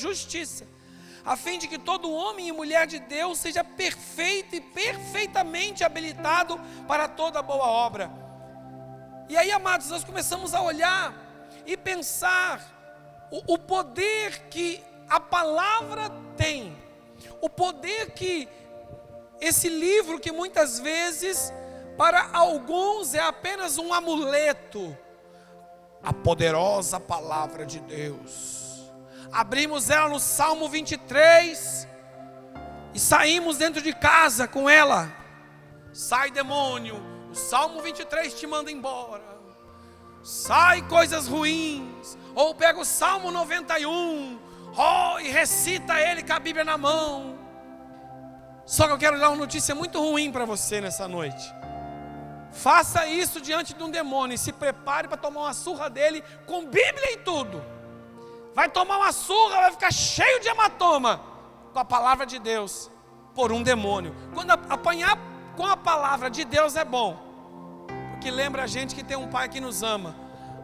justiça, a fim de que todo homem e mulher de Deus seja perfeito e perfeitamente habilitado para toda boa obra. E aí, amados, nós começamos a olhar e pensar o, o poder que a palavra tem, o poder que esse livro, que muitas vezes para alguns é apenas um amuleto, a poderosa palavra de Deus. Abrimos ela no Salmo 23 e saímos dentro de casa com ela. Sai demônio, o Salmo 23 te manda embora. Sai coisas ruins. Ou pega o Salmo 91, oh, e recita ele com a Bíblia na mão. Só que eu quero dar uma notícia muito ruim para você nessa noite. Faça isso diante de um demônio e se prepare para tomar uma surra dele com Bíblia e tudo. Vai tomar uma surra, vai ficar cheio de hematoma com a palavra de Deus por um demônio. Quando apanhar com a palavra de Deus é bom, porque lembra a gente que tem um pai que nos ama.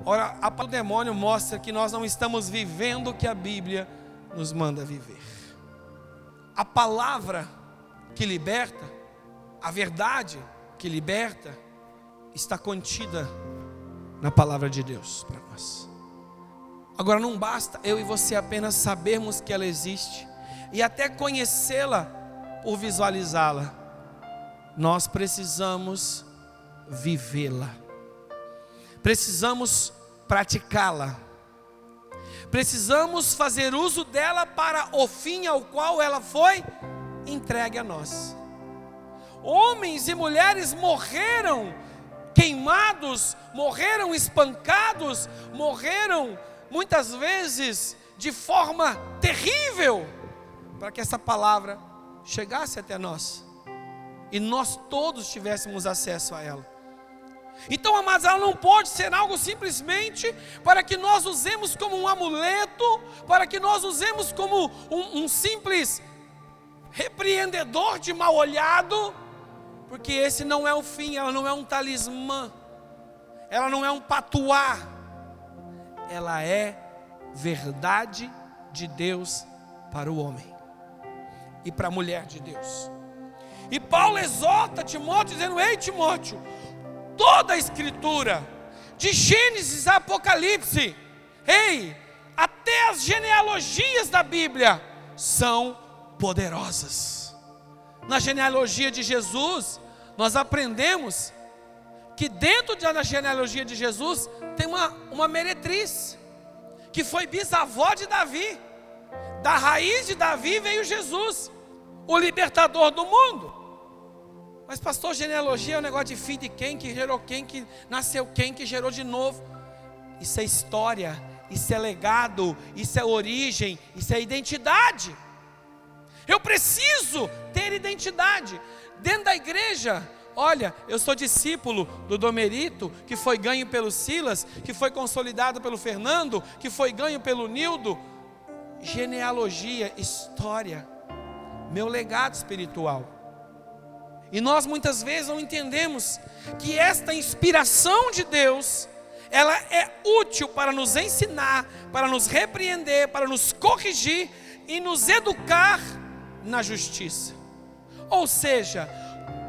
Ora, a o demônio mostra que nós não estamos vivendo o que a Bíblia nos manda viver. A palavra que liberta, a verdade que liberta, está contida na palavra de Deus para nós. Agora não basta eu e você apenas sabermos que ela existe e até conhecê-la por visualizá-la. Nós precisamos vivê-la. Precisamos praticá-la. Precisamos fazer uso dela para o fim ao qual ela foi entregue a nós. Homens e mulheres morreram queimados, morreram espancados, morreram muitas vezes de forma terrível, para que essa palavra chegasse até nós e nós todos tivéssemos acesso a ela. Então, amados, ela não pode ser algo simplesmente para que nós usemos como um amuleto, para que nós usemos como um, um simples repreendedor de mal olhado porque esse não é o fim, ela não é um talismã, ela não é um patuá, ela é verdade de Deus para o homem e para a mulher de Deus. E Paulo exorta Timóteo, dizendo: Ei, Timóteo, toda a Escritura, de Gênesis a Apocalipse, ei, até as genealogias da Bíblia, são poderosas na genealogia de Jesus, nós aprendemos que dentro da genealogia de Jesus tem uma, uma meretriz, que foi bisavó de Davi. Da raiz de Davi veio Jesus, o libertador do mundo. Mas, pastor, genealogia é um negócio de filho de quem, que gerou quem, que nasceu quem, que gerou de novo. Isso é história, isso é legado, isso é origem, isso é identidade. Eu preciso ter identidade. Dentro da igreja, olha, eu sou discípulo do Domerito, que foi ganho pelo Silas, que foi consolidado pelo Fernando, que foi ganho pelo Nildo. Genealogia, história, meu legado espiritual. E nós muitas vezes não entendemos que esta inspiração de Deus, ela é útil para nos ensinar, para nos repreender, para nos corrigir e nos educar na justiça. Ou seja,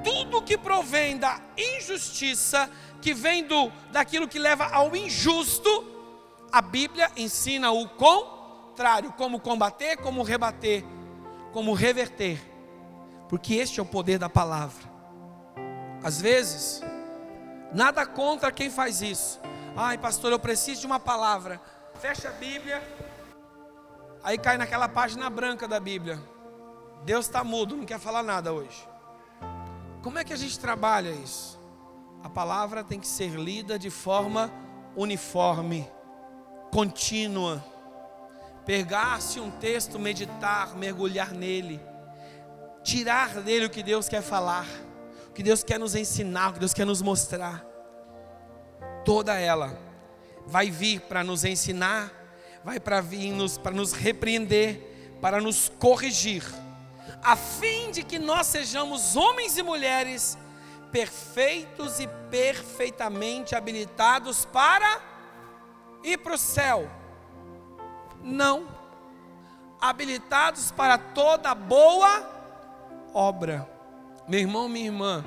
tudo que provém da injustiça, que vem do daquilo que leva ao injusto, a Bíblia ensina o contrário, como combater, como rebater, como reverter. Porque este é o poder da palavra. Às vezes, nada contra quem faz isso. Ai, pastor, eu preciso de uma palavra. Fecha a Bíblia. Aí cai naquela página branca da Bíblia. Deus está mudo, não quer falar nada hoje. Como é que a gente trabalha isso? A palavra tem que ser lida de forma uniforme, contínua. Pegar-se um texto, meditar, mergulhar nele, tirar dele o que Deus quer falar, o que Deus quer nos ensinar, o que Deus quer nos mostrar. Toda ela vai vir para nos ensinar, vai para vir nos, para nos repreender, para nos corrigir a fim de que nós sejamos homens e mulheres perfeitos e perfeitamente habilitados para ir para o céu. Não. habilitados para toda boa obra. Meu irmão, minha irmã,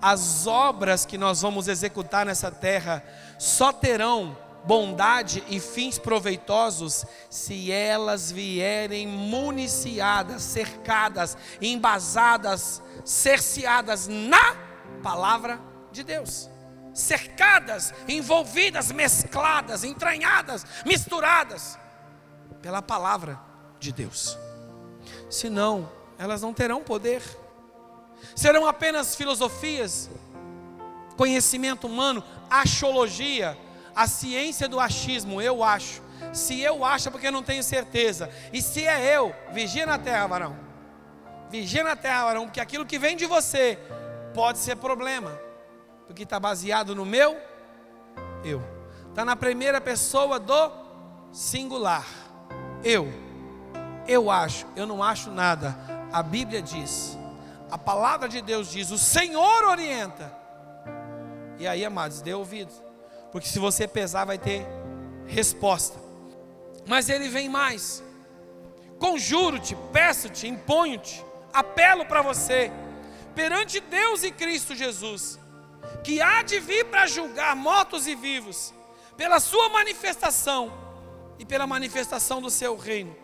as obras que nós vamos executar nessa terra só terão bondade e fins proveitosos se elas vierem municiadas, cercadas, embasadas, cerceadas na palavra de Deus. Cercadas, envolvidas, mescladas, entranhadas, misturadas pela palavra de Deus. Senão, elas não terão poder. Serão apenas filosofias, conhecimento humano, achologia, a ciência do achismo, eu acho. Se eu acho é porque eu não tenho certeza. E se é eu, vigia na terra, varão. Vigia na terra, varão, porque aquilo que vem de você pode ser problema. Porque está baseado no meu eu. Está na primeira pessoa do singular. Eu. Eu acho, eu não acho nada. A Bíblia diz, a palavra de Deus diz, o Senhor orienta. E aí, amados, dê ouvido porque se você pesar, vai ter resposta. Mas ele vem mais. Conjuro-te, peço-te, imponho-te, apelo para você, perante Deus e Cristo Jesus, que há de vir para julgar mortos e vivos, pela sua manifestação e pela manifestação do seu reino.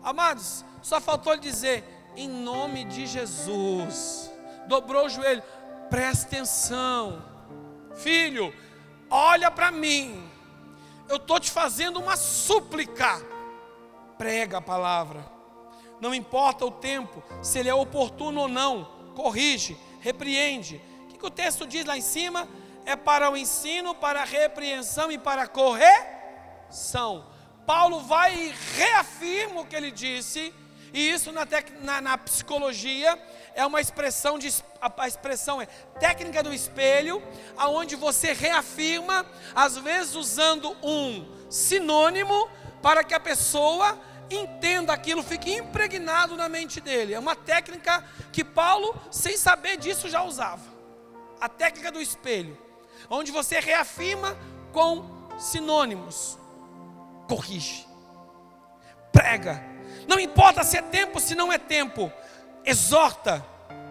Amados, só faltou lhe dizer, em nome de Jesus. Dobrou o joelho, presta atenção, filho olha para mim, eu estou te fazendo uma súplica. Prega a palavra, não importa o tempo, se ele é oportuno ou não, corrige, repreende. O que, que o texto diz lá em cima? É para o ensino, para a repreensão e para a correção. Paulo vai e reafirma o que ele disse, e isso na, na, na psicologia é uma expressão de a, expressão é técnica do espelho, aonde você reafirma, às vezes usando um sinônimo para que a pessoa entenda aquilo, fique impregnado na mente dele. É uma técnica que Paulo, sem saber disso, já usava. A técnica do espelho, onde você reafirma com sinônimos. Corrige. Prega. Não importa se é tempo, se não é tempo exorta,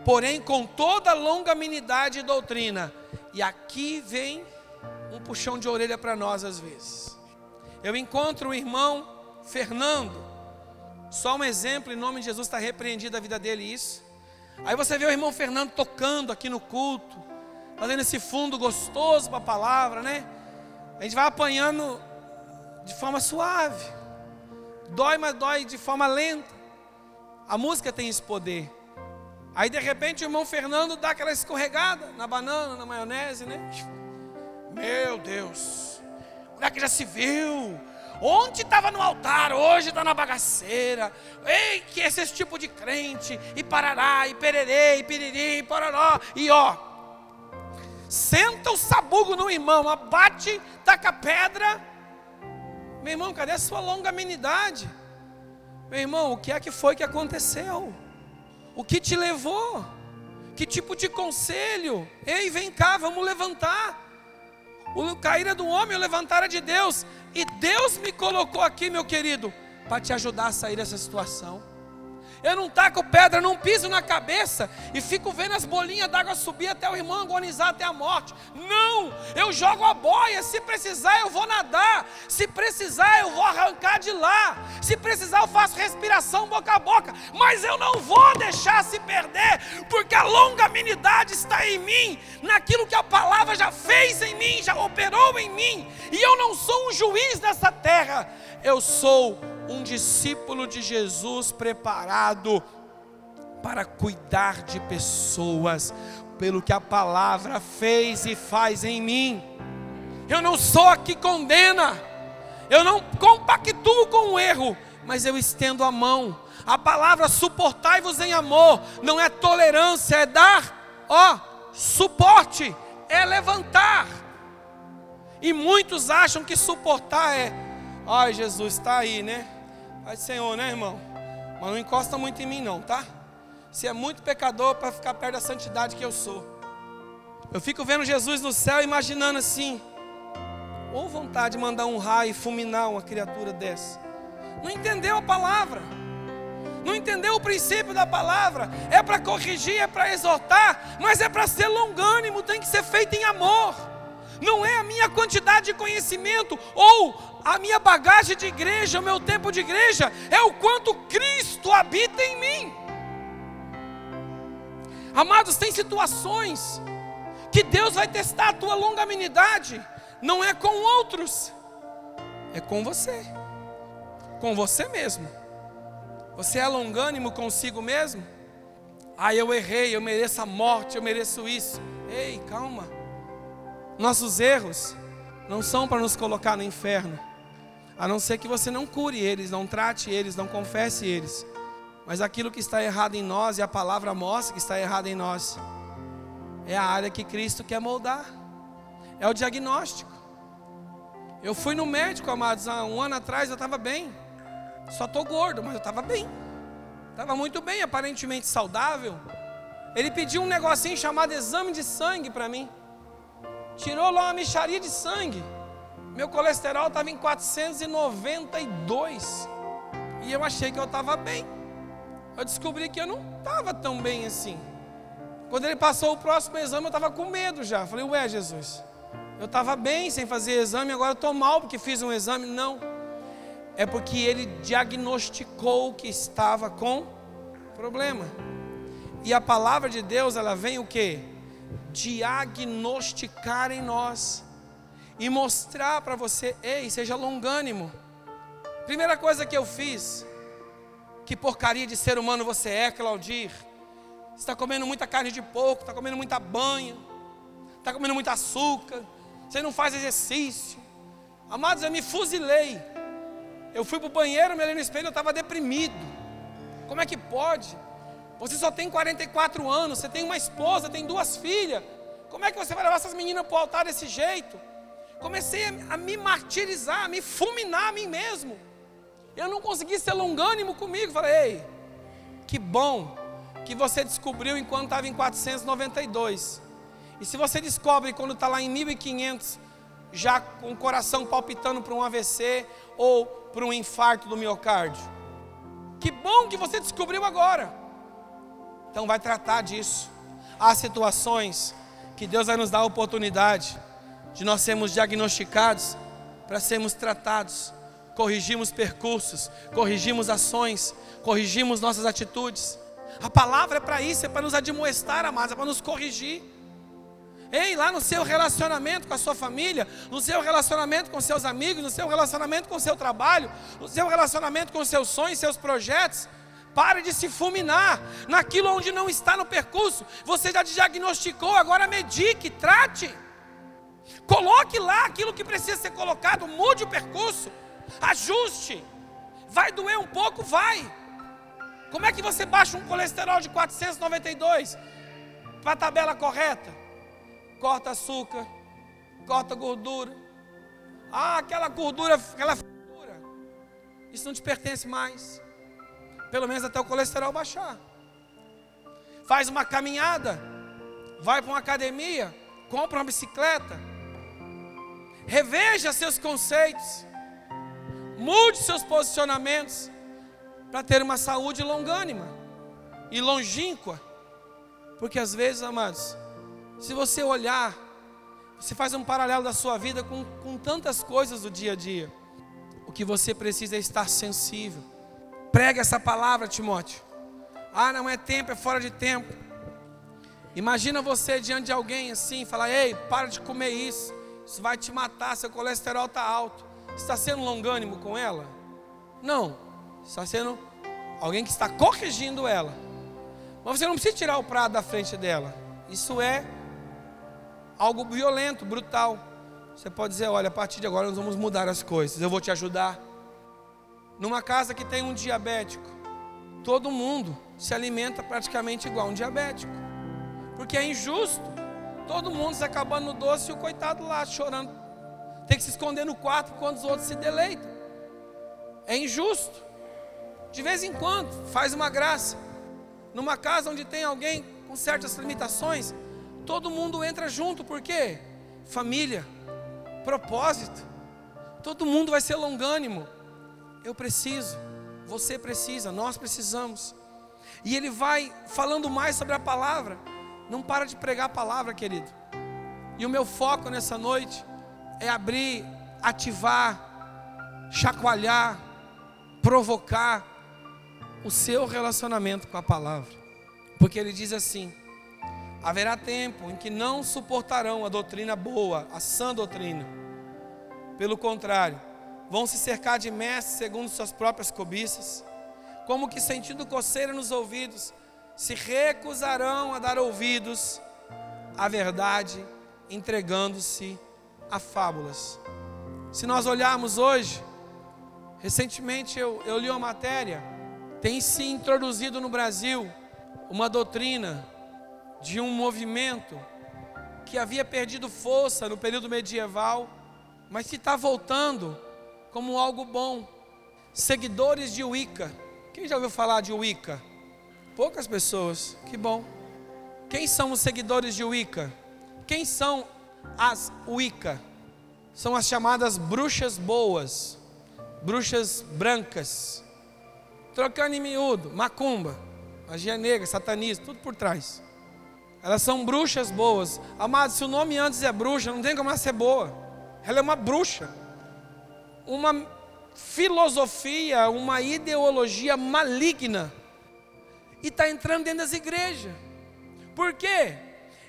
porém com toda longanimidade e doutrina. E aqui vem um puxão de orelha para nós às vezes. Eu encontro o irmão Fernando, só um exemplo, em nome de Jesus está repreendido a vida dele isso. Aí você vê o irmão Fernando tocando aqui no culto, fazendo esse fundo gostoso para a palavra, né? A gente vai apanhando de forma suave, dói, mas dói de forma lenta. A música tem esse poder. Aí de repente o irmão Fernando dá aquela escorregada na banana, na maionese, né? Meu Deus, onde é que já se viu? Ontem estava no altar, hoje está na bagaceira. Ei, que esse, esse tipo de crente, e parará, e pererê, e piriri, e pororó, e ó. Senta o sabugo no irmão, abate, taca pedra. Meu irmão, cadê a sua longanimidade? Meu irmão, o que é que foi que aconteceu? O que te levou? Que tipo de conselho? Ei, vem cá, vamos levantar. O cair do homem, o levantar é de Deus. E Deus me colocou aqui, meu querido, para te ajudar a sair dessa situação. Eu não taco pedra, não piso na cabeça e fico vendo as bolinhas d'água subir até o irmão agonizar até a morte. Não, eu jogo a boia. Se precisar, eu vou nadar. Se precisar, eu vou arrancar de lá. Se precisar, eu faço respiração boca a boca. Mas eu não vou deixar se perder, porque a longanimidade está em mim, naquilo que a palavra já fez em mim, já operou em mim. E eu não sou um juiz dessa terra, eu sou um discípulo de Jesus preparado para cuidar de pessoas, pelo que a palavra fez e faz em mim. Eu não sou a que condena, eu não compactuo com o erro, mas eu estendo a mão. A palavra suportai-vos em amor não é tolerância, é dar, ó, suporte, é levantar. E muitos acham que suportar é, ai Jesus, está aí, né? Ai, Senhor, né, irmão? Mas não encosta muito em mim, não, tá? Se é muito pecador para ficar perto da santidade que eu sou. Eu fico vendo Jesus no céu, imaginando assim, ou vontade de mandar um raio e fulminar uma criatura dessa. Não entendeu a palavra. não entendeu o princípio da palavra. É para corrigir, é para exortar, mas é para ser longânimo, tem que ser feito em amor. Não é a minha quantidade de conhecimento ou a minha bagagem de igreja, o meu tempo de igreja, é o quanto Cristo habita em mim. Amados, tem situações que Deus vai testar a tua longanimidade, não é com outros, é com você, com você mesmo. Você é longânimo consigo mesmo? Ah, eu errei, eu mereço a morte, eu mereço isso. Ei, calma. Nossos erros não são para nos colocar no inferno, a não ser que você não cure eles, não trate eles, não confesse eles. Mas aquilo que está errado em nós, e a palavra mostra que está errado em nós, é a área que Cristo quer moldar, é o diagnóstico. Eu fui no médico, amados, há um ano atrás eu estava bem, só estou gordo, mas eu estava bem, estava muito bem, aparentemente saudável. Ele pediu um negocinho chamado exame de sangue para mim. Tirou lá uma micharia de sangue. Meu colesterol estava em 492. E eu achei que eu estava bem. Eu descobri que eu não estava tão bem assim. Quando ele passou o próximo exame, eu estava com medo já. Falei, ué, Jesus, eu estava bem sem fazer exame, agora estou mal porque fiz um exame. Não. É porque ele diagnosticou que estava com problema. E a palavra de Deus, ela vem o quê? Diagnosticar em nós e mostrar para você, ei, seja longânimo. Primeira coisa que eu fiz, que porcaria de ser humano você é, Claudir. Está comendo muita carne de porco, está comendo muita banha, está comendo muito açúcar, você não faz exercício. Amados, eu me fuzilei. Eu fui para o banheiro, me olhei no espelho, eu estava deprimido. Como é que pode? Você só tem 44 anos, você tem uma esposa, tem duas filhas. Como é que você vai levar essas meninas para o altar desse jeito? Comecei a, me martirizar, a me fulminar a mim mesmo. Eu não consegui ser longânimo comigo. Falei, ei, que bom que você descobriu enquanto estava em 492. E se você descobre quando está lá em 1500, já com o coração palpitando para um AVC ou para um infarto do miocárdio. Que bom que você descobriu agora. Então vai tratar disso. Há situações que Deus vai nos dar a oportunidade de nós sermos diagnosticados para sermos tratados. Corrigimos percursos, corrigimos ações, corrigimos nossas atitudes. A palavra é para isso, é para nos admoestar, amados, é para nos corrigir. Ei, lá no seu relacionamento com a sua família, no seu relacionamento com seus amigos, no seu relacionamento com o seu trabalho, no seu relacionamento com os seus sonhos, seus projetos, Pare de se fulminar naquilo onde não está no percurso. Você já diagnosticou, agora medique, trate. Coloque lá aquilo que precisa ser colocado, mude o percurso, ajuste. Vai doer um pouco? Vai. Como é que você baixa um colesterol de 492 para a tabela correta? Corta açúcar, corta gordura. Ah, aquela gordura, aquela gordura. Isso não te pertence mais pelo menos até o colesterol baixar. Faz uma caminhada, vai para uma academia, compra uma bicicleta, reveja seus conceitos, mude seus posicionamentos para ter uma saúde longânima e longínqua. Porque às vezes, amados, se você olhar, você faz um paralelo da sua vida com, com tantas coisas do dia a dia. O que você precisa é estar sensível Prega essa palavra, Timóteo. Ah, não é tempo, é fora de tempo. Imagina você diante de alguém assim, falar: Ei, para de comer isso, isso vai te matar, seu colesterol está alto. Está sendo longânimo com ela? Não, está sendo alguém que está corrigindo ela. Mas você não precisa tirar o prato da frente dela. Isso é algo violento, brutal. Você pode dizer: Olha, a partir de agora nós vamos mudar as coisas, eu vou te ajudar. Numa casa que tem um diabético, todo mundo se alimenta praticamente igual um diabético. Porque é injusto. Todo mundo se acabando no doce e o coitado lá chorando. Tem que se esconder no quarto quando os outros se deleitam. É injusto. De vez em quando, faz uma graça. Numa casa onde tem alguém com certas limitações, todo mundo entra junto, por quê? Família, propósito. Todo mundo vai ser longânimo. Eu preciso. Você precisa, nós precisamos. E ele vai falando mais sobre a palavra. Não para de pregar a palavra, querido. E o meu foco nessa noite é abrir, ativar, chacoalhar, provocar o seu relacionamento com a palavra. Porque ele diz assim: haverá tempo em que não suportarão a doutrina boa, a sã doutrina. Pelo contrário, vão se cercar de mestres segundo suas próprias cobiças, como que sentindo coceira nos ouvidos, se recusarão a dar ouvidos à verdade, entregando-se a fábulas. Se nós olharmos hoje, recentemente eu, eu li uma matéria, tem se introduzido no Brasil uma doutrina de um movimento que havia perdido força no período medieval, mas que está voltando como algo bom. Seguidores de Wicca. Quem já ouviu falar de Wicca? Poucas pessoas, que bom. Quem são os seguidores de Wicca? Quem são as Wicca? São as chamadas bruxas boas, bruxas brancas. Trocando em miúdo, macumba, magia negra, satanismo, tudo por trás. Elas são bruxas boas. Amados, se o nome antes é bruxa, não tem como ela ser boa. Ela é uma bruxa. Uma filosofia, uma ideologia maligna e está entrando dentro das igrejas. Por quê?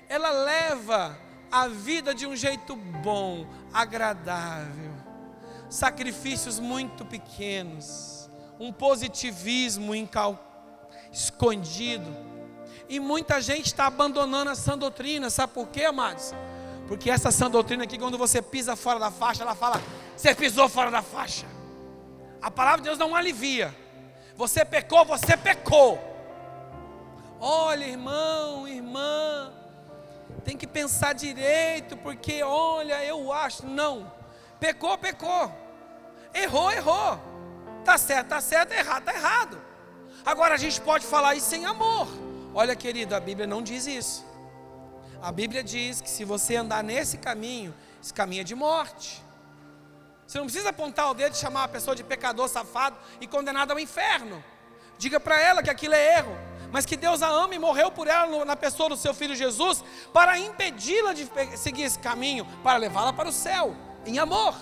Ela leva a vida de um jeito bom, agradável, sacrifícios muito pequenos, um positivismo incal... escondido. E muita gente está abandonando a sã doutrina, sabe por quê, amados? Porque essa sã doutrina aqui, quando você pisa fora da faixa, ela fala: você pisou fora da faixa. A palavra de Deus não alivia. Você pecou, você pecou. Olha, irmão, irmã, tem que pensar direito, porque olha, eu acho. Não. Pecou, pecou. Errou, errou. Tá certo, tá certo, errado, tá errado. Agora a gente pode falar isso sem amor. Olha, querido, a Bíblia não diz isso. A Bíblia diz que se você andar nesse caminho, esse caminho é de morte. Você não precisa apontar o dedo e chamar a pessoa de pecador safado e condenado ao inferno. Diga para ela que aquilo é erro mas que Deus a ama e morreu por ela na pessoa do seu filho Jesus, para impedi-la de seguir esse caminho, para levá-la para o céu, em amor,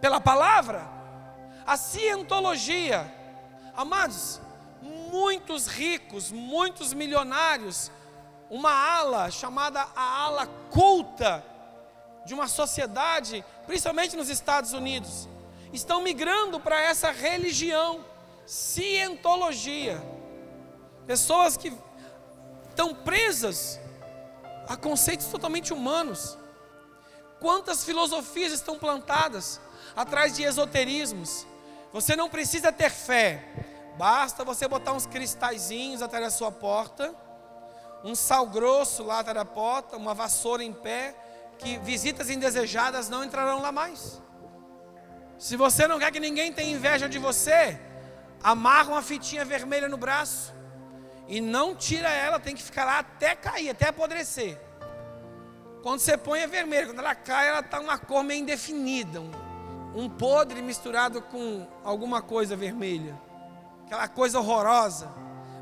pela palavra. A cientologia, amados, muitos ricos, muitos milionários, uma ala chamada a ala culta de uma sociedade, principalmente nos Estados Unidos, estão migrando para essa religião, cientologia Pessoas que estão presas a conceitos totalmente humanos. Quantas filosofias estão plantadas atrás de esoterismos? Você não precisa ter fé, basta você botar uns cristalzinhos atrás da sua porta, um sal grosso lá atrás da porta, uma vassoura em pé, que visitas indesejadas não entrarão lá mais. Se você não quer que ninguém tenha inveja de você, amarra uma fitinha vermelha no braço e não tira ela, tem que ficar lá até cair, até apodrecer. Quando você põe é vermelho, quando ela cai, ela está uma cor meio indefinida, um, um podre misturado com alguma coisa vermelha, aquela coisa horrorosa.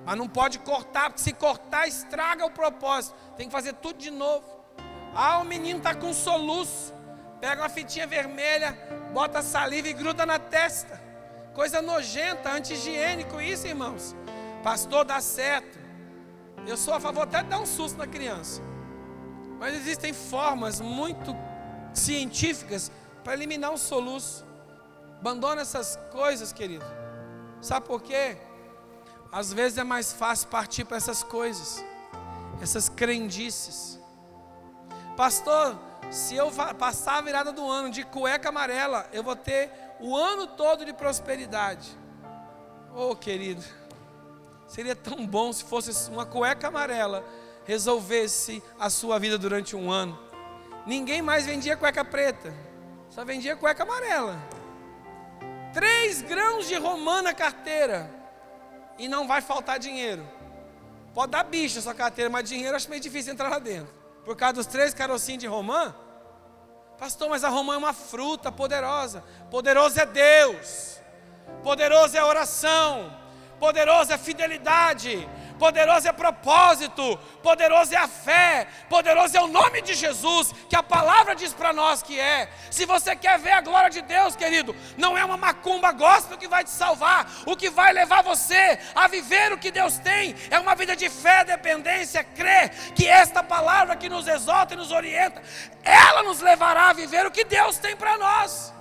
Mas não pode cortar, porque se cortar estraga o propósito. Tem que fazer tudo de novo. Ah, o menino está com soluço. Pega uma fitinha vermelha, bota saliva e gruda na testa. Coisa nojenta, anti-higiênico isso, irmãos. Pastor, dá certo. Eu sou a favor até de dar um susto na criança. Mas existem formas muito científicas para eliminar um soluço. Abandona essas coisas, querido. Sabe por quê? Às vezes é mais fácil partir para essas coisas, essas crendices. Pastor, se eu passar a virada do ano de cueca amarela, eu vou ter o ano todo de prosperidade. Oh, querido. Seria tão bom se fosse uma cueca amarela resolvesse a sua vida durante um ano. Ninguém mais vendia cueca preta, só vendia cueca amarela. Três grãos de romã na carteira e não vai faltar dinheiro. Pode dar bicho a sua carteira, mas dinheiro acho meio difícil entrar lá dentro. Por causa dos três carocinhos de romã. Pastor, mas a romã é uma fruta poderosa. Poderoso é Deus poderoso é oração, poderoso é fidelidade, poderoso é propósito, poderoso é a fé, poderoso é o nome de Jesus, que a palavra diz para nós que é. Se você quer ver a glória de Deus, querido, não é uma macumba gospel que vai te salvar, o que vai levar você a viver o que Deus tem é uma vida de fé, dependência, crer que esta palavra que nos exalta e nos orienta, ela nos levará a viver o que Deus tem para nós.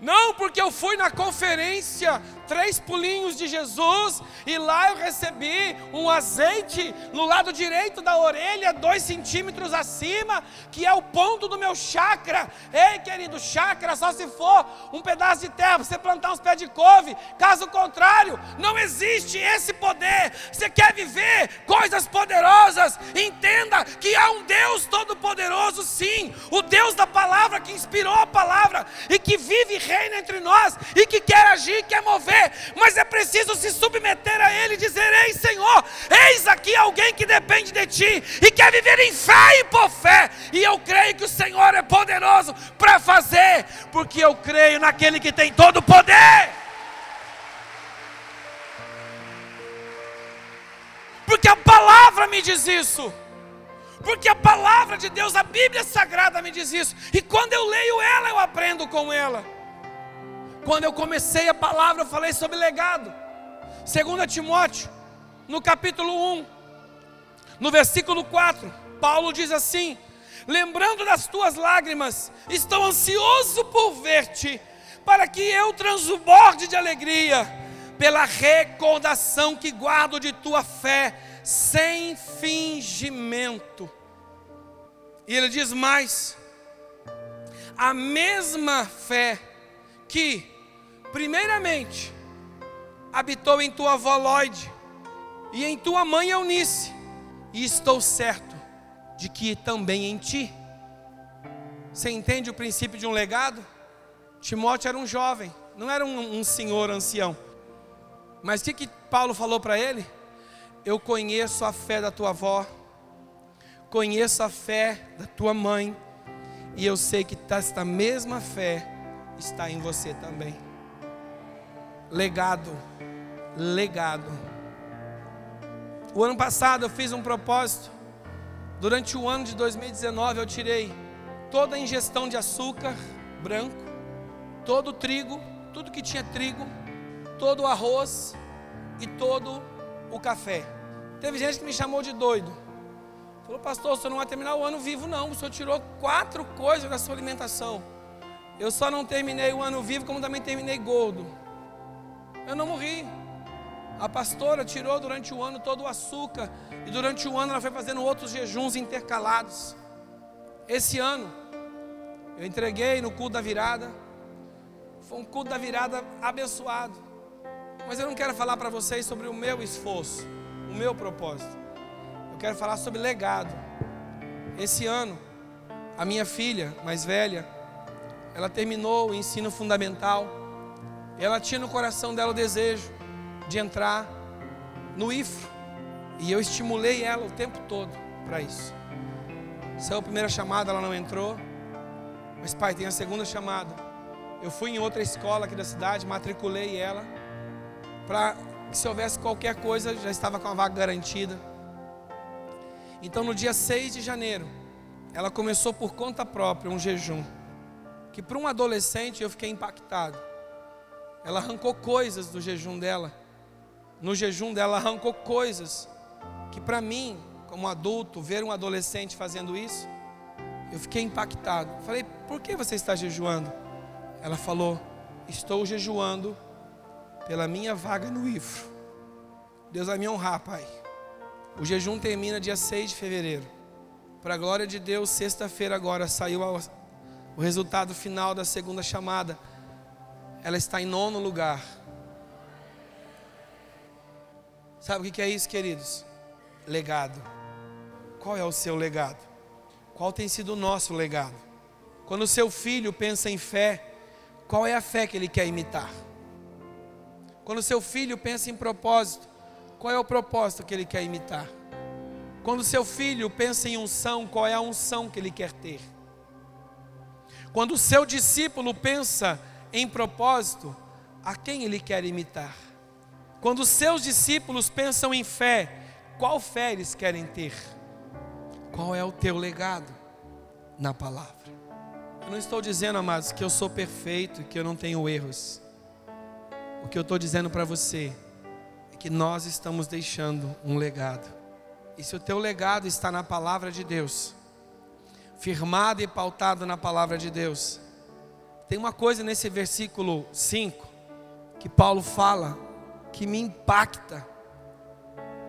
Não porque eu fui na conferência três pulinhos de Jesus e lá eu recebi um azeite no lado direito da orelha, dois centímetros acima, que é o ponto do meu chakra. Ei, querido, chakra só se for um pedaço de terra você plantar uns pés de couve. Caso contrário, não existe esse poder. Você quer viver coisas poderosas? Entenda que há um Deus todo-poderoso, sim, o Deus da palavra que inspirou a palavra e que vive reina entre nós e que quer agir, quer mover mas é preciso se submeter a Ele e dizer: Ei, Senhor, eis aqui alguém que depende de Ti e quer viver em fé e por fé, e eu creio que o Senhor é poderoso para fazer, porque eu creio naquele que tem todo o poder. Porque a palavra me diz isso. Porque a palavra de Deus, a Bíblia Sagrada me diz isso. E quando eu leio ela, eu aprendo com ela. Quando eu comecei a palavra, eu falei sobre legado. 2 Timóteo, no capítulo 1, no versículo 4, Paulo diz assim: Lembrando das tuas lágrimas, estou ansioso por ver-te, para que eu transborde de alegria, pela recordação que guardo de tua fé, sem fingimento. E ele diz mais: a mesma fé que primeiramente, habitou em tua avó Lloyd e em tua mãe Eunice, e estou certo de que também em ti. Você entende o princípio de um legado? Timóteo era um jovem, não era um, um senhor ancião. Mas o que, que Paulo falou para ele? Eu conheço a fé da tua avó, conheço a fé da tua mãe, e eu sei que esta mesma fé está em você também legado, legado. O ano passado eu fiz um propósito. Durante o ano de 2019 eu tirei toda a ingestão de açúcar branco, todo o trigo, tudo que tinha trigo, todo o arroz e todo o café. Teve gente que me chamou de doido. Falou, pastor, o senhor não vai terminar o ano vivo, não. O senhor tirou quatro coisas da sua alimentação. Eu só não terminei o ano vivo, como também terminei gordo. Eu não morri. A pastora tirou durante o ano todo o açúcar e durante o ano ela foi fazendo outros jejuns intercalados. Esse ano eu entreguei no culto da virada. Foi um culto da virada abençoado. Mas eu não quero falar para vocês sobre o meu esforço, o meu propósito. Eu quero falar sobre legado. Esse ano, a minha filha mais velha, ela terminou o ensino fundamental ela tinha no coração dela o desejo de entrar no IFRO. E eu estimulei ela o tempo todo para isso. É a primeira chamada, ela não entrou. Mas, pai, tem a segunda chamada. Eu fui em outra escola aqui da cidade, matriculei ela. Para que se houvesse qualquer coisa, já estava com a vaga garantida. Então, no dia 6 de janeiro, ela começou por conta própria um jejum. Que para um adolescente eu fiquei impactado. Ela arrancou coisas do jejum dela. No jejum dela, arrancou coisas que, para mim, como adulto, ver um adolescente fazendo isso, eu fiquei impactado. Falei, por que você está jejuando? Ela falou, estou jejuando pela minha vaga no IFRO. Deus vai me honrar, Pai. O jejum termina dia 6 de fevereiro. Para a glória de Deus, sexta-feira agora saiu o resultado final da segunda chamada ela está em nono lugar. Sabe o que é isso, queridos? Legado. Qual é o seu legado? Qual tem sido o nosso legado? Quando o seu filho pensa em fé, qual é a fé que ele quer imitar? Quando o seu filho pensa em propósito, qual é o propósito que ele quer imitar? Quando o seu filho pensa em unção, qual é a unção que ele quer ter? Quando o seu discípulo pensa em propósito a quem ele quer imitar. Quando os seus discípulos pensam em fé, qual fé eles querem ter? Qual é o teu legado na palavra? Eu não estou dizendo, amados, que eu sou perfeito e que eu não tenho erros. O que eu estou dizendo para você é que nós estamos deixando um legado. E se o teu legado está na palavra de Deus, firmado e pautado na palavra de Deus, tem uma coisa nesse versículo 5 que Paulo fala que me impacta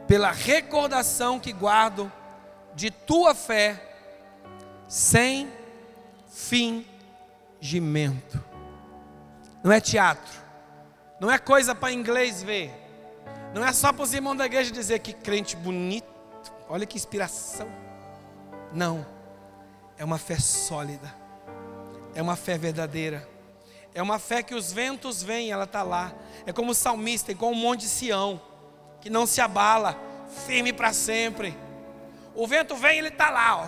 pela recordação que guardo de tua fé sem fingimento. Não é teatro, não é coisa para inglês ver, não é só para os irmãos da igreja dizer que crente bonito, olha que inspiração. Não, é uma fé sólida, é uma fé verdadeira é uma fé que os ventos vêm, ela está lá. É como o salmista, igual um monte de Sião, que não se abala, firme para sempre. O vento vem, ele está lá. Ó.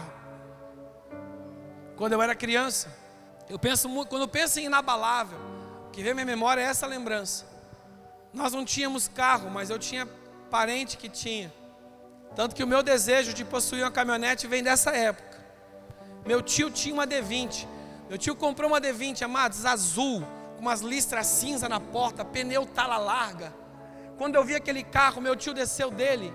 Quando eu era criança, eu penso muito, quando eu penso em inabalável, o que vem à minha memória é essa lembrança. Nós não tínhamos carro, mas eu tinha parente que tinha. Tanto que o meu desejo de possuir uma caminhonete vem dessa época. Meu tio tinha uma D20. Meu tio comprou uma D20, amados, azul, com umas listras cinza na porta, pneu tala larga. Quando eu vi aquele carro, meu tio desceu dele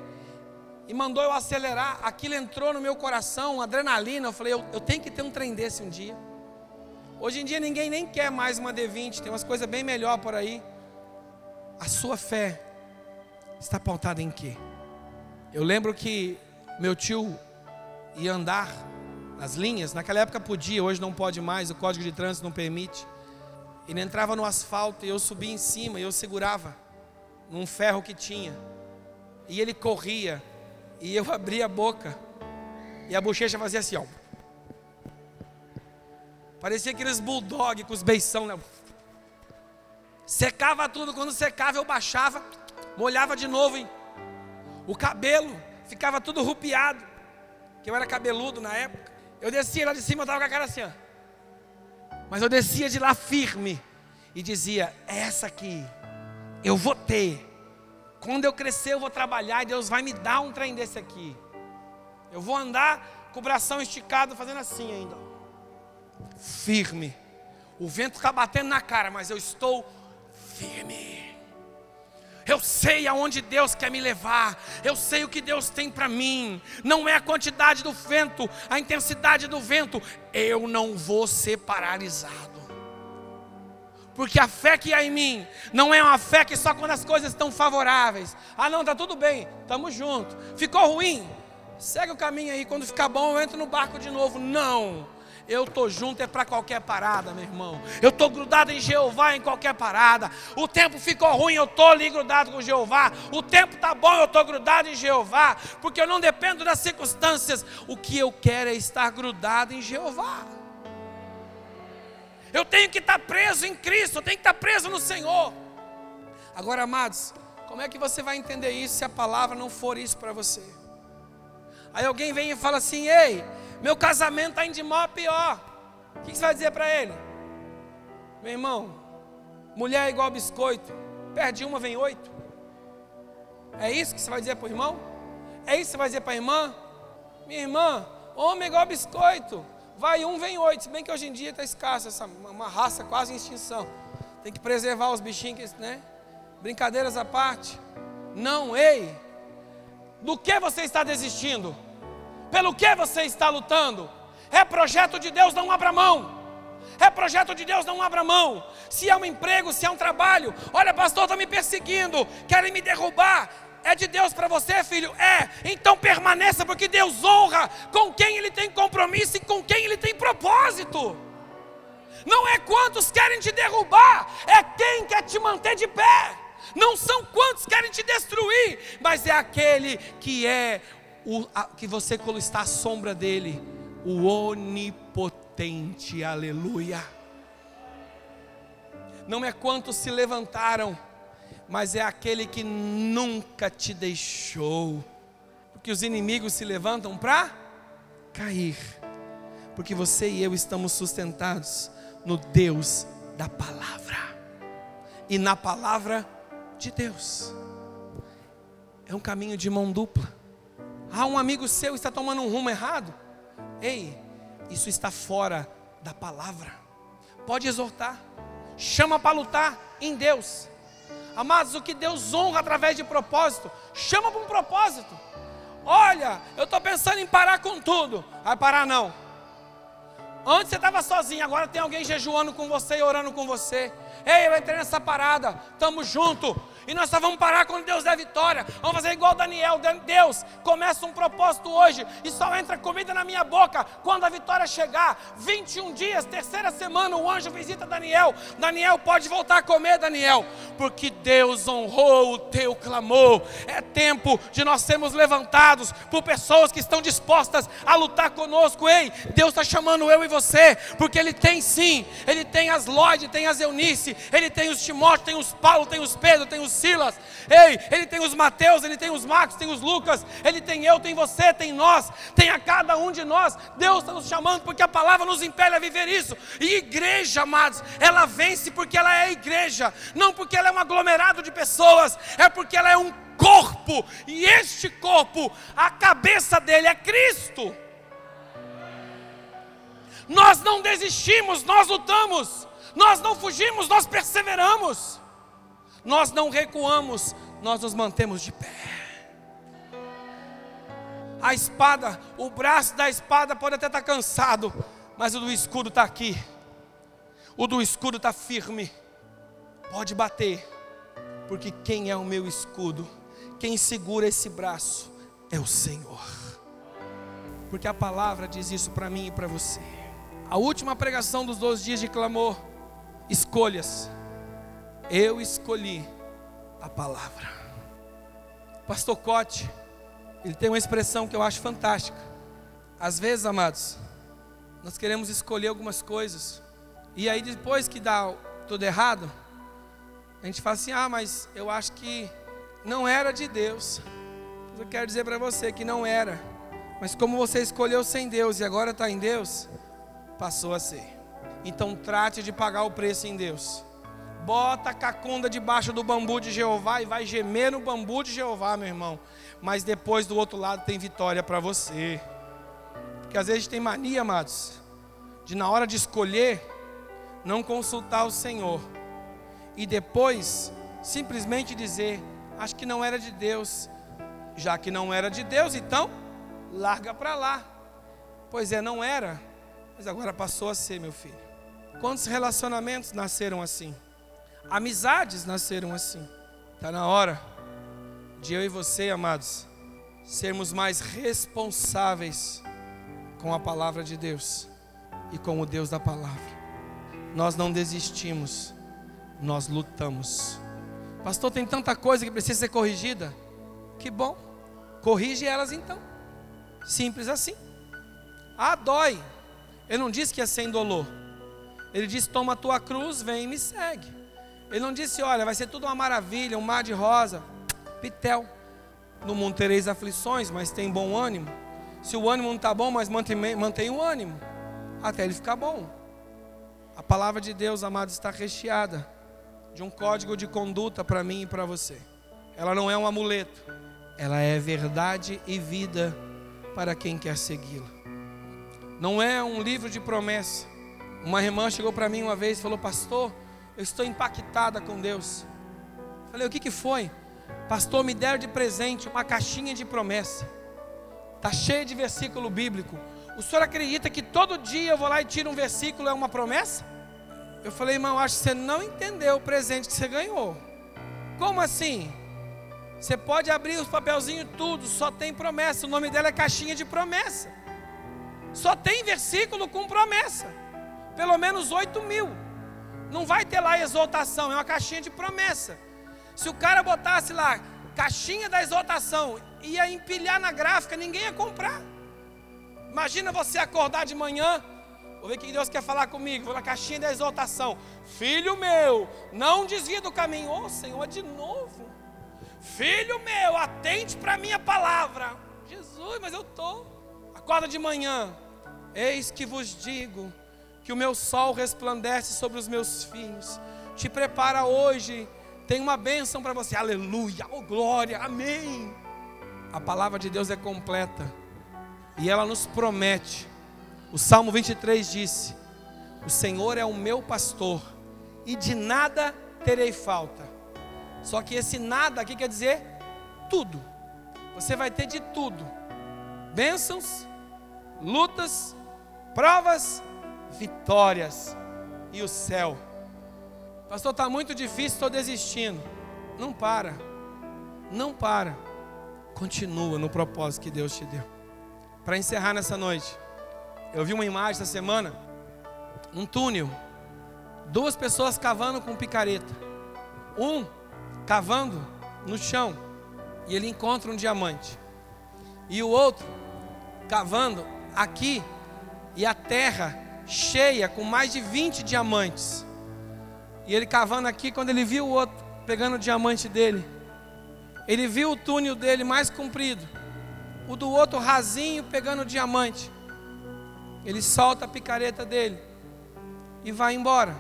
e mandou eu acelerar. Aquilo entrou no meu coração, adrenalina. Eu falei, eu, eu tenho que ter um trem desse um dia. Hoje em dia ninguém nem quer mais uma D20, tem umas coisas bem melhor por aí. A sua fé está pautada em quê? Eu lembro que meu tio ia andar as linhas, naquela época podia, hoje não pode mais, o código de trânsito não permite. Ele entrava no asfalto e eu subia em cima e eu segurava num ferro que tinha. E ele corria e eu abria a boca e a bochecha fazia assim, ó. Parecia aqueles bulldog com os beição, né? Secava tudo, quando secava eu baixava, molhava de novo, hein? O cabelo ficava tudo rupiado, que eu era cabeludo na época. Eu descia lá de cima, eu estava com a cara assim, ó. Mas eu descia de lá firme e dizia: é essa aqui, eu vou ter. Quando eu crescer, eu vou trabalhar e Deus vai me dar um trem desse aqui. Eu vou andar com o bração esticado, fazendo assim ainda. Firme. O vento está batendo na cara, mas eu estou firme. Eu sei aonde Deus quer me levar. Eu sei o que Deus tem para mim. Não é a quantidade do vento, a intensidade do vento. Eu não vou ser paralisado. Porque a fé que há em mim não é uma fé que só quando as coisas estão favoráveis. Ah, não, tá tudo bem, estamos juntos. Ficou ruim? Segue o caminho aí. Quando ficar bom, eu entro no barco de novo. Não. Eu estou junto é para qualquer parada, meu irmão. Eu estou grudado em Jeová em qualquer parada. O tempo ficou ruim, eu estou ali grudado com Jeová. O tempo está bom, eu estou grudado em Jeová. Porque eu não dependo das circunstâncias. O que eu quero é estar grudado em Jeová. Eu tenho que estar preso em Cristo, eu tenho que estar preso no Senhor. Agora, amados, como é que você vai entender isso se a palavra não for isso para você? Aí alguém vem e fala assim: ei, meu casamento está indo de mal a pior. O que você vai dizer para ele? Meu irmão, mulher é igual biscoito. Perde uma, vem oito. É isso que você vai dizer para o irmão? É isso que você vai dizer para a irmã? Minha irmã, homem é igual biscoito. Vai um, vem oito. Se bem que hoje em dia está escasso, essa, uma raça quase em extinção. Tem que preservar os bichinhos, né? Brincadeiras à parte. Não, ei. Do que você está desistindo? Pelo que você está lutando? É projeto de Deus, não abra mão. É projeto de Deus, não abra mão. Se é um emprego, se é um trabalho, olha, pastor, estão me perseguindo, querem me derrubar. É de Deus para você, filho? É. Então permaneça, porque Deus honra com quem Ele tem compromisso e com quem Ele tem propósito. Não é quantos querem te derrubar, é quem quer te manter de pé. Não são quantos querem te destruir, mas é aquele que é o, a, que você está à sombra dele, o onipotente, aleluia. Não é quantos se levantaram, mas é aquele que nunca te deixou. Porque os inimigos se levantam para cair, porque você e eu estamos sustentados no Deus da palavra e na palavra de Deus. É um caminho de mão dupla. Ah, um amigo seu está tomando um rumo errado. Ei, isso está fora da palavra. Pode exortar, chama para lutar em Deus. Amados, o que Deus honra através de propósito, chama para um propósito. Olha, eu estou pensando em parar com tudo. Vai parar não. Antes você estava sozinho, agora tem alguém jejuando com você e orando com você. Ei, eu entrei nessa parada, estamos juntos. E nós só vamos parar quando Deus der vitória. Vamos fazer igual Daniel. Deus, começa um propósito hoje e só entra comida na minha boca quando a vitória chegar. 21 dias, terceira semana, o anjo visita Daniel. Daniel pode voltar a comer, Daniel, porque Deus honrou o teu clamor. É tempo de nós sermos levantados por pessoas que estão dispostas a lutar conosco. Ei, Deus está chamando eu e você, porque Ele tem sim, Ele tem as Lloyd, tem as Eunice, Ele tem os Timóteo, tem os Paulo, tem os Pedro, tem os Silas. Ei, ele tem os Mateus, ele tem os Marcos, tem os Lucas, ele tem eu, tem você, tem nós, tem a cada um de nós. Deus está nos chamando porque a palavra nos impele a viver isso. E igreja, amados, ela vence porque ela é igreja, não porque ela é um aglomerado de pessoas, é porque ela é um corpo, e este corpo, a cabeça dele é Cristo. Nós não desistimos, nós lutamos, nós não fugimos, nós perseveramos. Nós não recuamos, nós nos mantemos de pé. A espada, o braço da espada pode até estar cansado, mas o do escudo está aqui. O do escudo está firme. Pode bater, porque quem é o meu escudo, quem segura esse braço é o Senhor. Porque a palavra diz isso para mim e para você. A última pregação dos 12 dias de clamor, escolhas. Eu escolhi a palavra. Pastor Cote, ele tem uma expressão que eu acho fantástica. Às vezes, amados, nós queremos escolher algumas coisas, e aí depois que dá tudo errado, a gente fala assim: ah, mas eu acho que não era de Deus. Eu quero dizer para você que não era, mas como você escolheu sem Deus e agora está em Deus, passou a ser. Então trate de pagar o preço em Deus. Bota a cacunda debaixo do bambu de Jeová e vai gemer no bambu de Jeová, meu irmão. Mas depois do outro lado tem vitória para você. Porque às vezes tem mania, amados, de na hora de escolher, não consultar o Senhor. E depois simplesmente dizer: Acho que não era de Deus. Já que não era de Deus, então larga para lá. Pois é, não era, mas agora passou a ser, meu filho. Quantos relacionamentos nasceram assim? Amizades nasceram assim. Está na hora de eu e você, amados, sermos mais responsáveis com a palavra de Deus e com o Deus da palavra. Nós não desistimos, nós lutamos. Pastor, tem tanta coisa que precisa ser corrigida. Que bom, corrige elas então. Simples assim. Ah, dói. Ele não disse que ia ser indolor. Ele disse: toma a tua cruz, vem e me segue. Ele não disse, olha, vai ser tudo uma maravilha, um mar de rosa. Pitel. No mundo tereis aflições, mas tem bom ânimo. Se o ânimo não está bom, mas mantém, mantém o ânimo. Até ele ficar bom. A palavra de Deus, amados, está recheada de um código de conduta para mim e para você. Ela não é um amuleto. Ela é verdade e vida para quem quer segui-la. Não é um livro de promessa. Uma irmã chegou para mim uma vez e falou: Pastor, eu estou impactada com Deus. Falei, o que, que foi? Pastor, me deram de presente uma caixinha de promessa. Está cheia de versículo bíblico. O senhor acredita que todo dia eu vou lá e tiro um versículo, é uma promessa? Eu falei, irmão, acho que você não entendeu o presente que você ganhou. Como assim? Você pode abrir os papelzinhos tudo, só tem promessa. O nome dela é caixinha de promessa. Só tem versículo com promessa. Pelo menos 8 mil. Não vai ter lá exaltação, é uma caixinha de promessa. Se o cara botasse lá caixinha da exaltação, ia empilhar na gráfica, ninguém ia comprar. Imagina você acordar de manhã, vou ver o que Deus quer falar comigo, vou na caixinha da exaltação. Filho meu, não desvia do caminho. Ô oh, Senhor, de novo. Filho meu, atente para a minha palavra. Jesus, mas eu estou. Acorda de manhã. Eis que vos digo que o meu sol resplandece sobre os meus filhos. Te prepara hoje, tem uma bênção para você. Aleluia, oh glória, amém. A palavra de Deus é completa e ela nos promete. O Salmo 23 disse: O Senhor é o meu pastor e de nada terei falta. Só que esse nada aqui quer dizer tudo. Você vai ter de tudo: bênçãos, lutas, provas, vitórias e o céu. Pastor, está muito difícil, estou desistindo. Não para, não para. Continua no propósito que Deus te deu. Para encerrar nessa noite, eu vi uma imagem essa semana, um túnel, duas pessoas cavando com picareta. Um cavando no chão e ele encontra um diamante. E o outro cavando aqui e a terra cheia com mais de 20 diamantes. E ele cavando aqui, quando ele viu o outro pegando o diamante dele, ele viu o túnel dele mais comprido, o do outro rasinho pegando o diamante. Ele solta a picareta dele e vai embora.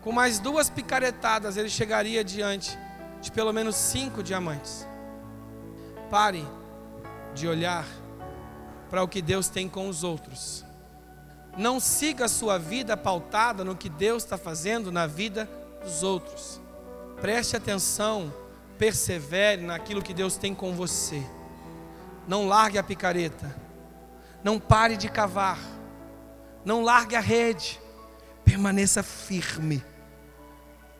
Com mais duas picaretadas, ele chegaria diante de pelo menos cinco diamantes. Pare de olhar para o que Deus tem com os outros. Não siga a sua vida pautada no que Deus está fazendo na vida dos outros. Preste atenção, persevere naquilo que Deus tem com você. Não largue a picareta. Não pare de cavar. Não largue a rede. Permaneça firme.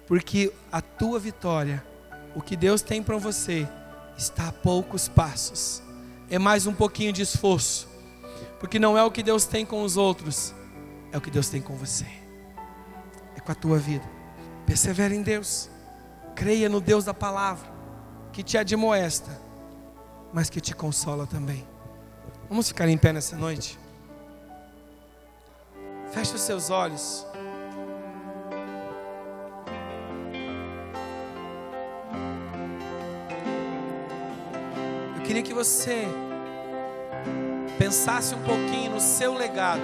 Porque a tua vitória, o que Deus tem para você, está a poucos passos. É mais um pouquinho de esforço. Porque não é o que Deus tem com os outros, é o que Deus tem com você. É com a tua vida. Persevere em Deus. Creia no Deus da palavra, que te admoesta, mas que te consola também. Vamos ficar em pé nessa noite? Feche os seus olhos. Eu queria que você pensasse um pouquinho no seu legado,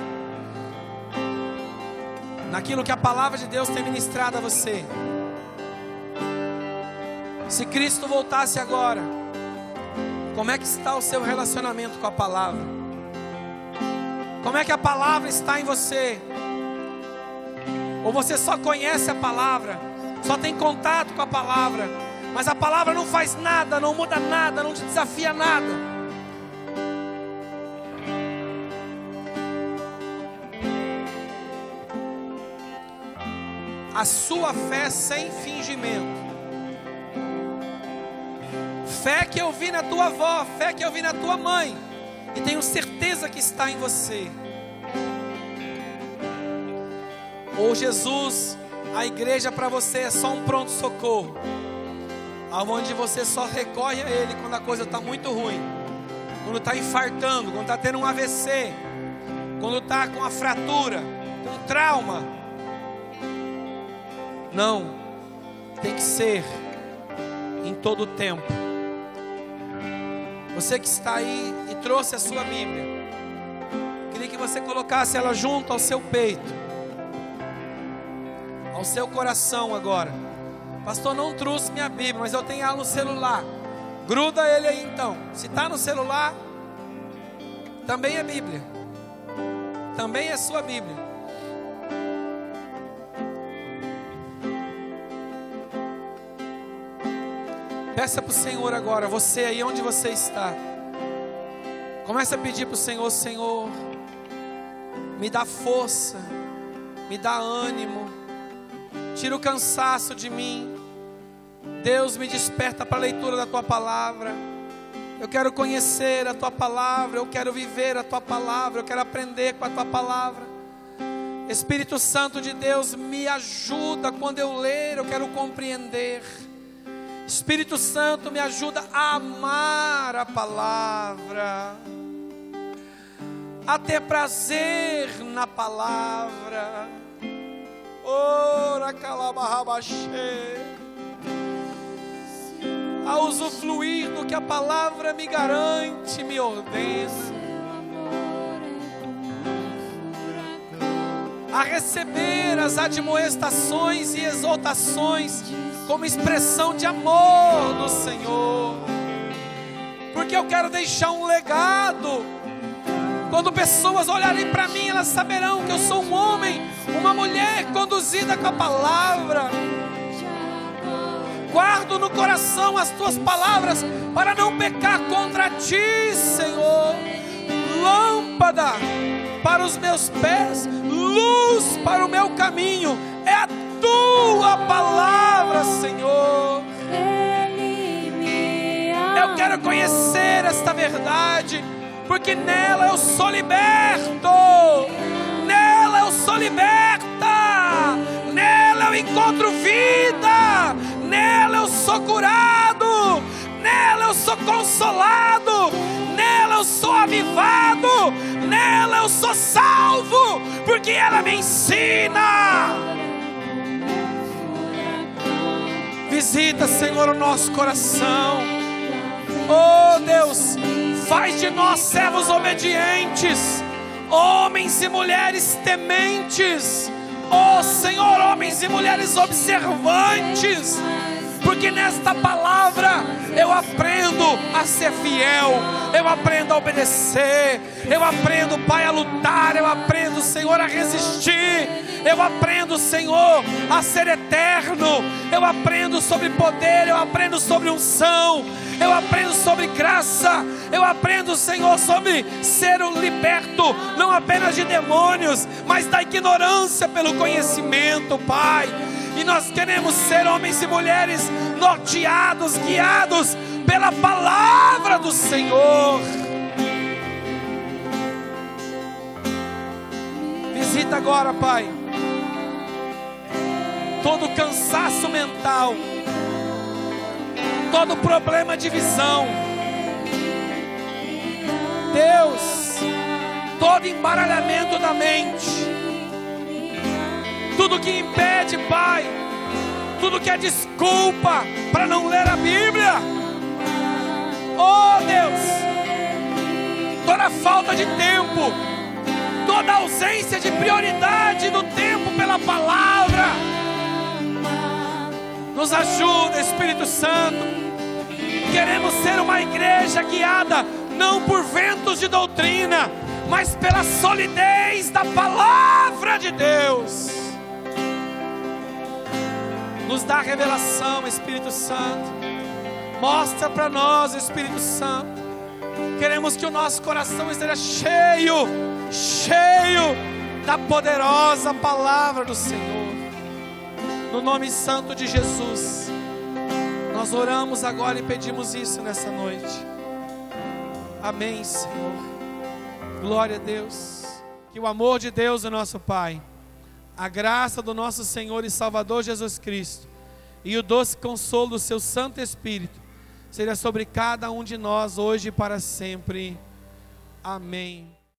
naquilo que a palavra de Deus tem ministrado a você. Se Cristo voltasse agora, como é que está o seu relacionamento com a palavra? Como é que a palavra está em você? Ou você só conhece a palavra, só tem contato com a palavra, mas a palavra não faz nada, não muda nada, não te desafia nada. A sua fé sem fingimento. Fé que eu vi na tua avó, fé que eu vi na tua mãe, e tenho certeza que está em você. Ou Jesus, a igreja para você é só um pronto-socorro, aonde você só recorre a Ele quando a coisa está muito ruim, quando está infartando, quando está tendo um AVC, quando está com a fratura, com trauma, não, tem que ser em todo o tempo. Você que está aí e trouxe a sua Bíblia, queria que você colocasse ela junto ao seu peito, ao seu coração agora. Pastor, não trouxe minha Bíblia, mas eu tenho ela no celular. Gruda ele aí então. Se está no celular, também é Bíblia. Também é sua Bíblia. Peça para o Senhor agora, você aí onde você está. Comece a pedir para o Senhor, Senhor, me dá força, me dá ânimo, tira o cansaço de mim. Deus me desperta para a leitura da tua palavra. Eu quero conhecer a tua palavra, eu quero viver a tua palavra, eu quero aprender com a tua palavra. Espírito Santo de Deus, me ajuda quando eu ler, eu quero compreender. Espírito Santo, me ajuda a amar a palavra, a ter prazer na palavra. Ora calabarrabaxê. A usufruir do que a palavra me garante, me ordena. A receber as admoestações e exaltações como expressão de amor do Senhor. Porque eu quero deixar um legado. Quando pessoas olharem para mim, elas saberão que eu sou um homem, uma mulher conduzida com a palavra. Guardo no coração as tuas palavras para não pecar contra ti, Senhor. Lâmpada para os meus pés, luz para o meu caminho, é a tua palavra, Senhor. Eu quero conhecer esta verdade, porque nela eu sou liberto, nela eu sou liberta, nela eu encontro vida, nela eu sou curado, nela eu sou consolado, nela eu sou avivado, nela eu sou salvo, porque ela me ensina. Visita, Senhor, o nosso coração. Oh Deus, faz de nós servos obedientes, homens e mulheres tementes. Oh Senhor, homens e mulheres observantes porque nesta palavra eu aprendo a ser fiel, eu aprendo a obedecer, eu aprendo, Pai, a lutar, eu aprendo, Senhor, a resistir, eu aprendo, Senhor, a ser eterno, eu aprendo sobre poder, eu aprendo sobre unção, eu aprendo sobre graça, eu aprendo, Senhor, sobre ser um liberto, não apenas de demônios, mas da ignorância pelo conhecimento, Pai. E nós queremos ser homens e mulheres norteados, guiados pela palavra do Senhor. Visita agora, Pai, todo cansaço mental, todo problema de visão. Deus, todo embaralhamento da mente. Tudo que impede, Pai, tudo que é desculpa para não ler a Bíblia. Oh Deus, toda falta de tempo, toda ausência de prioridade do tempo pela palavra, nos ajuda, Espírito Santo. Queremos ser uma igreja guiada não por ventos de doutrina, mas pela solidez da palavra de Deus. Nos dá revelação, Espírito Santo. Mostra para nós, Espírito Santo. Queremos que o nosso coração esteja cheio, cheio da poderosa palavra do Senhor. No nome santo de Jesus. Nós oramos agora e pedimos isso nessa noite. Amém, Senhor. Glória a Deus. Que o amor de Deus, o nosso Pai a graça do nosso Senhor e Salvador Jesus Cristo e o doce consolo do seu Santo Espírito seja sobre cada um de nós hoje e para sempre. Amém.